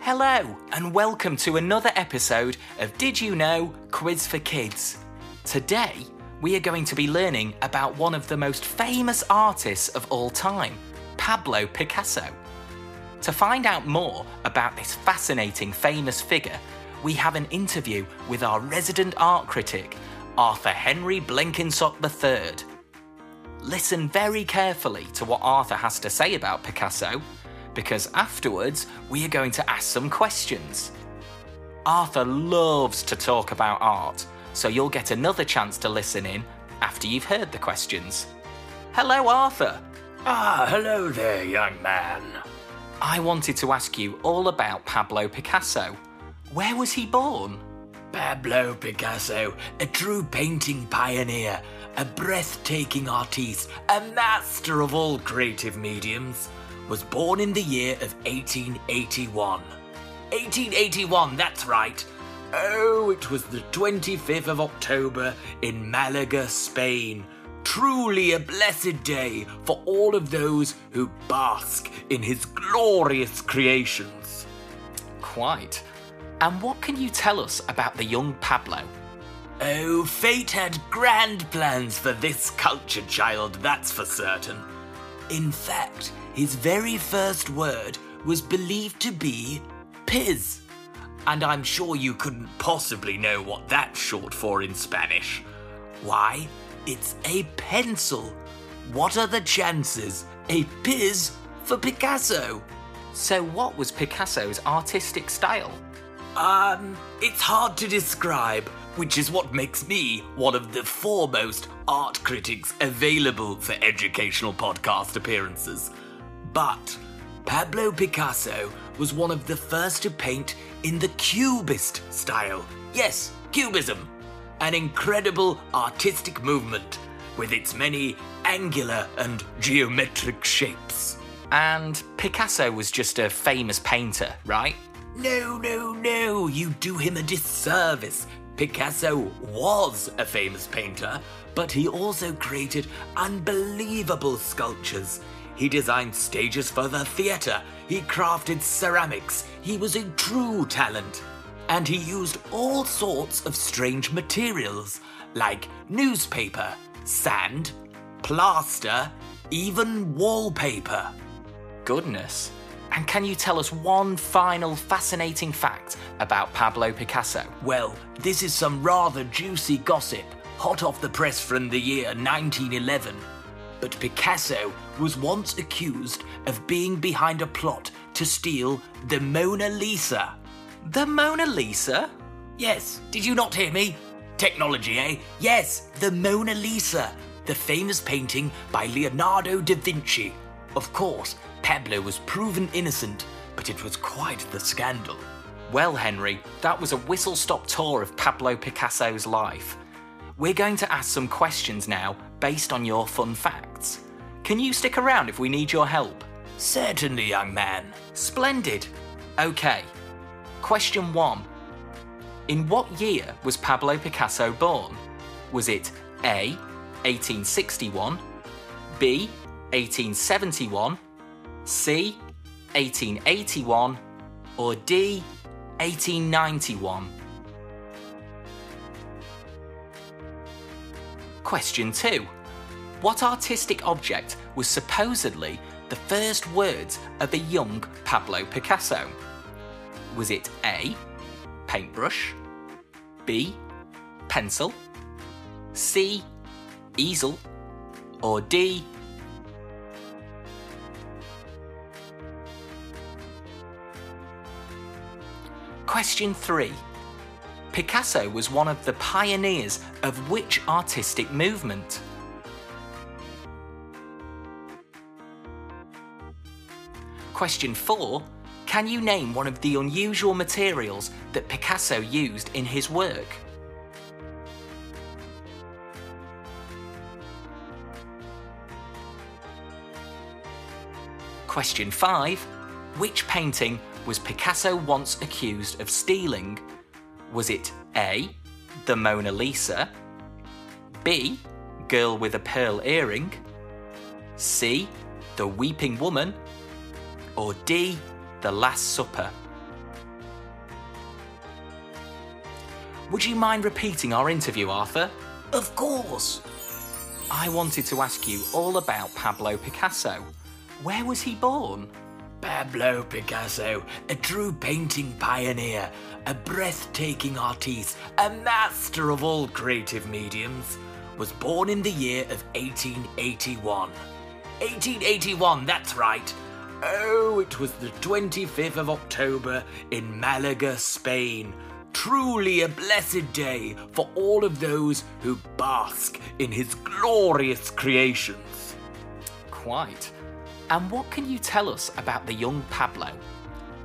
Hello, and welcome to another episode of Did You Know Quiz for Kids. Today, we are going to be learning about one of the most famous artists of all time, Pablo Picasso. To find out more about this fascinating famous figure, we have an interview with our resident art critic, Arthur Henry Blenkinsop III. Listen very carefully to what Arthur has to say about Picasso, because afterwards we are going to ask some questions. Arthur loves to talk about art, so you'll get another chance to listen in after you've heard the questions. Hello, Arthur. Ah, hello there, young man. I wanted to ask you all about Pablo Picasso. Where was he born? Pablo Picasso, a true painting pioneer, a breathtaking artiste, a master of all creative mediums, was born in the year of 1881. 1881, that's right. Oh, it was the 25th of October in Malaga, Spain. Truly a blessed day for all of those who bask in his glorious creations. Quite. And what can you tell us about the young Pablo? Oh, fate had grand plans for this cultured child, that's for certain. In fact, his very first word was believed to be piz. And I'm sure you couldn't possibly know what that's short for in Spanish. Why, it's a pencil. What are the chances? A piz for Picasso? So, what was Picasso's artistic style? Um, it's hard to describe, which is what makes me one of the foremost art critics available for educational podcast appearances. But Pablo Picasso was one of the first to paint in the Cubist style. Yes, Cubism. An incredible artistic movement with its many angular and geometric shapes. And Picasso was just a famous painter, right? No, no, no, you do him a disservice. Picasso was a famous painter, but he also created unbelievable sculptures. He designed stages for the theatre, he crafted ceramics, he was a true talent. And he used all sorts of strange materials, like newspaper, sand, plaster, even wallpaper. Goodness. And can you tell us one final fascinating fact about Pablo Picasso? Well, this is some rather juicy gossip, hot off the press from the year 1911. But Picasso was once accused of being behind a plot to steal the Mona Lisa. The Mona Lisa? Yes, did you not hear me? Technology, eh? Yes, the Mona Lisa, the famous painting by Leonardo da Vinci. Of course, Pablo was proven innocent, but it was quite the scandal. Well, Henry, that was a whistle stop tour of Pablo Picasso's life. We're going to ask some questions now based on your fun facts. Can you stick around if we need your help? Certainly, young man. Splendid. Okay. Question one In what year was Pablo Picasso born? Was it A. 1861, B. 1871, C. 1881, or D. 1891? Question 2. What artistic object was supposedly the first words of a young Pablo Picasso? Was it A. Paintbrush, B. Pencil, C. Easel, or D. Question 3. Picasso was one of the pioneers of which artistic movement? Question 4. Can you name one of the unusual materials that Picasso used in his work? Question 5. Which painting was Picasso once accused of stealing? Was it A, the Mona Lisa? B, Girl with a Pearl Earring? C, The Weeping Woman? Or D, The Last Supper? Would you mind repeating our interview, Arthur? Of course. I wanted to ask you all about Pablo Picasso. Where was he born? Pablo Picasso, a true painting pioneer, a breathtaking artiste, a master of all creative mediums, was born in the year of 1881. 1881, that's right. Oh, it was the 25th of October in Malaga, Spain. Truly a blessed day for all of those who bask in his glorious creations. Quite. And what can you tell us about the young Pablo?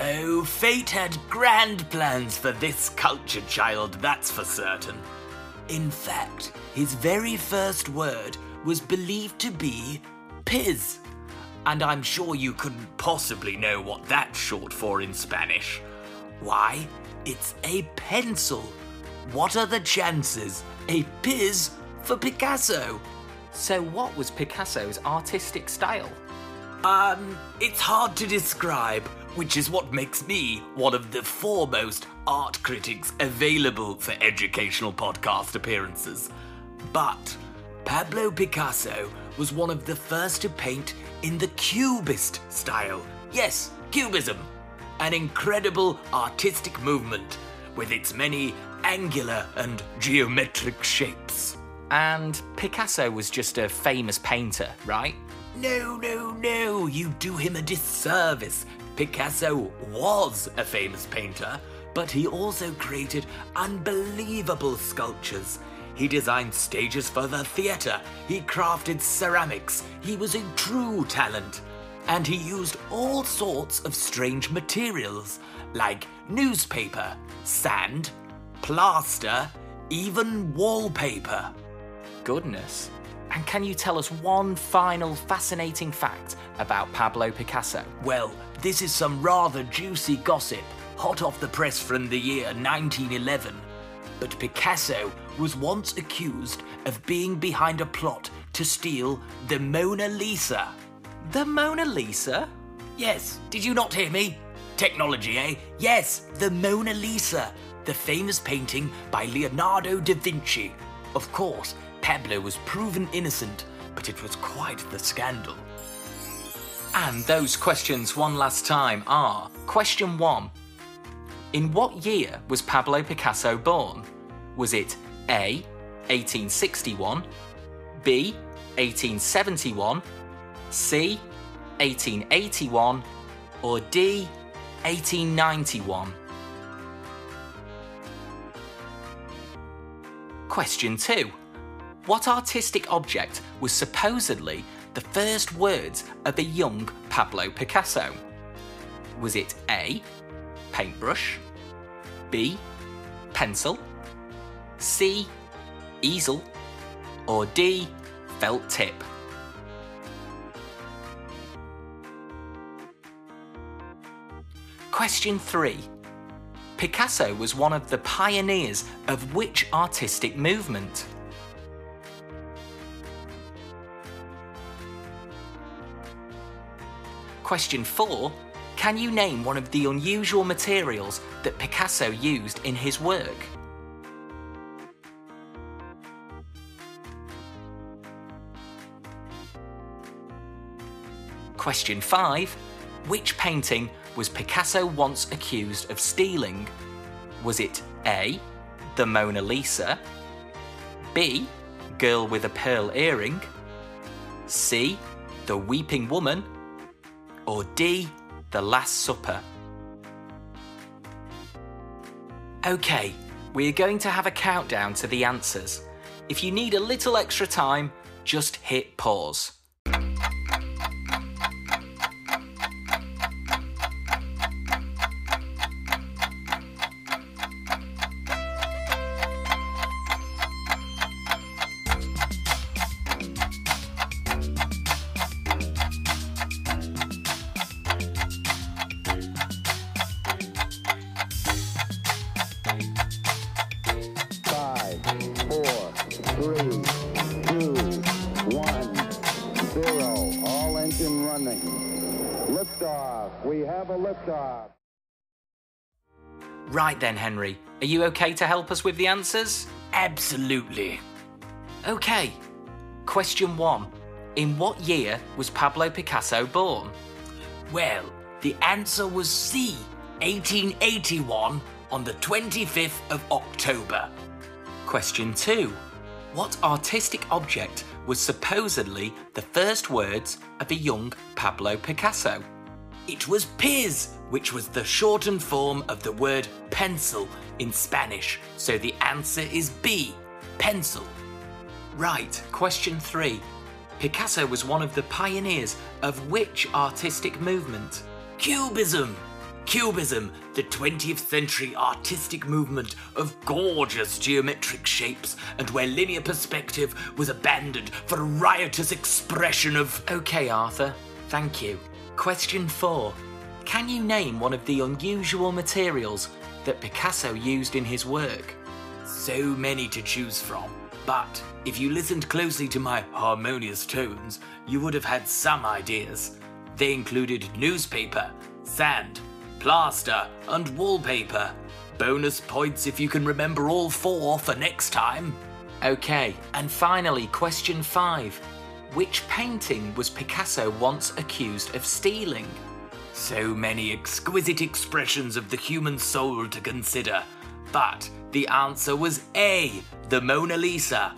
Oh, fate had grand plans for this cultured child, that's for certain. In fact, his very first word was believed to be piz. And I'm sure you couldn't possibly know what that's short for in Spanish. Why, it's a pencil. What are the chances? A piz for Picasso. So, what was Picasso's artistic style? Um, it's hard to describe, which is what makes me one of the foremost art critics available for educational podcast appearances. But Pablo Picasso was one of the first to paint in the Cubist style. Yes, Cubism. An incredible artistic movement with its many angular and geometric shapes. And Picasso was just a famous painter, right? No, no, no, you do him a disservice. Picasso was a famous painter, but he also created unbelievable sculptures. He designed stages for the theatre, he crafted ceramics, he was a true talent. And he used all sorts of strange materials, like newspaper, sand, plaster, even wallpaper. Goodness. And can you tell us one final fascinating fact about Pablo Picasso? Well, this is some rather juicy gossip, hot off the press from the year 1911. But Picasso was once accused of being behind a plot to steal the Mona Lisa. The Mona Lisa? Yes, did you not hear me? Technology, eh? Yes, the Mona Lisa, the famous painting by Leonardo da Vinci. Of course, Pablo was proven innocent, but it was quite the scandal. And those questions one last time are Question 1 In what year was Pablo Picasso born? Was it A. 1861, B. 1871, C. 1881, or D. 1891? Question 2 what artistic object was supposedly the first words of a young Pablo Picasso? Was it A. Paintbrush, B. Pencil, C. Easel, or D. Felt tip? Question 3. Picasso was one of the pioneers of which artistic movement? Question 4. Can you name one of the unusual materials that Picasso used in his work? Question 5. Which painting was Picasso once accused of stealing? Was it A. The Mona Lisa? B. Girl with a Pearl Earring? C. The Weeping Woman? Or D. The Last Supper? Okay, we're going to have a countdown to the answers. If you need a little extra time, just hit pause. Liftoff. We have a liftoff. Right then, Henry, are you okay to help us with the answers? Absolutely. Okay. Question one In what year was Pablo Picasso born? Well, the answer was C, 1881, on the 25th of October. Question two What artistic object was supposedly the first words of a young Pablo Picasso? It was Piz, which was the shortened form of the word pencil in Spanish. So the answer is B, pencil. Right, question three. Picasso was one of the pioneers of which artistic movement? Cubism. Cubism, the 20th century artistic movement of gorgeous geometric shapes and where linear perspective was abandoned for a riotous expression of. Okay, Arthur, thank you. Question four. Can you name one of the unusual materials that Picasso used in his work? So many to choose from. But if you listened closely to my harmonious tones, you would have had some ideas. They included newspaper, sand, plaster, and wallpaper. Bonus points if you can remember all four for next time. Okay, and finally, question five. Which painting was Picasso once accused of stealing? So many exquisite expressions of the human soul to consider. But the answer was A, the Mona Lisa.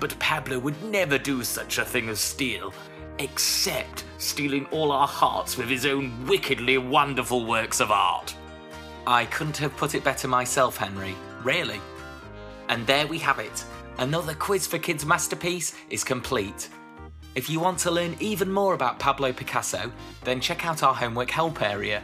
But Pablo would never do such a thing as steal, except stealing all our hearts with his own wickedly wonderful works of art. I couldn't have put it better myself, Henry. Really. And there we have it. Another Quiz for Kids masterpiece is complete. If you want to learn even more about Pablo Picasso, then check out our homework help area.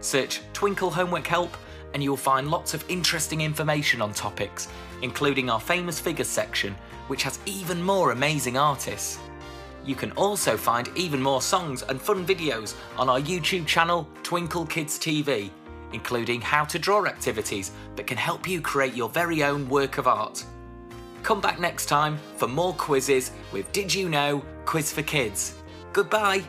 Search Twinkl Homework Help and you'll find lots of interesting information on topics, including our famous figures section, which has even more amazing artists. You can also find even more songs and fun videos on our YouTube channel, Twinkl Kids TV, including how to draw activities that can help you create your very own work of art. Come back next time for more quizzes with Did You Know Quiz for Kids. Goodbye.